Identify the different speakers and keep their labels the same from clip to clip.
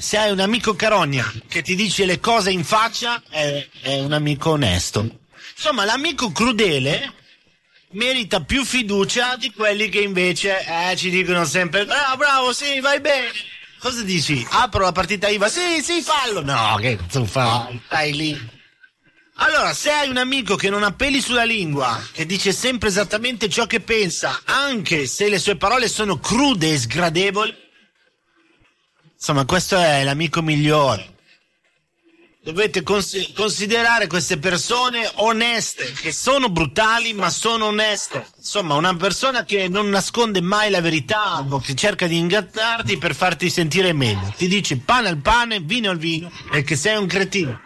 Speaker 1: Se hai un amico carogna che ti dice le cose in faccia, è, è un amico onesto. Insomma, l'amico crudele merita più fiducia di quelli che invece eh, ci dicono sempre bravo, bravo, sì, vai bene. Cosa dici? Apro la partita IVA? Sì, sì, fallo. No, che tu fai? Stai lì. Allora, se hai un amico che non ha peli sulla lingua, che dice sempre esattamente ciò che pensa, anche se le sue parole sono crude e sgradevoli, insomma, questo è l'amico migliore. Dovete cons- considerare queste persone oneste, che sono brutali ma sono oneste. Insomma, una persona che non nasconde mai la verità che cerca di ingannarti per farti sentire meglio. Ti dice pane al pane, vino al vino e che sei un cretino.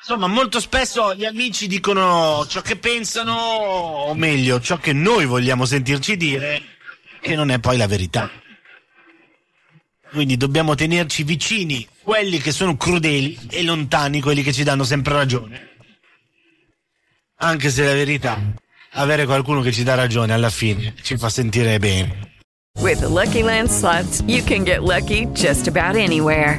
Speaker 1: Insomma, molto spesso gli amici dicono ciò che pensano, o meglio, ciò che noi vogliamo sentirci dire, che non è poi la verità. Quindi dobbiamo tenerci vicini quelli che sono crudeli e lontani quelli che ci danno sempre ragione. Anche se la verità, avere qualcuno che ci dà ragione alla fine ci fa sentire bene.
Speaker 2: With the Lucky Land slots, you can get lucky just about anywhere.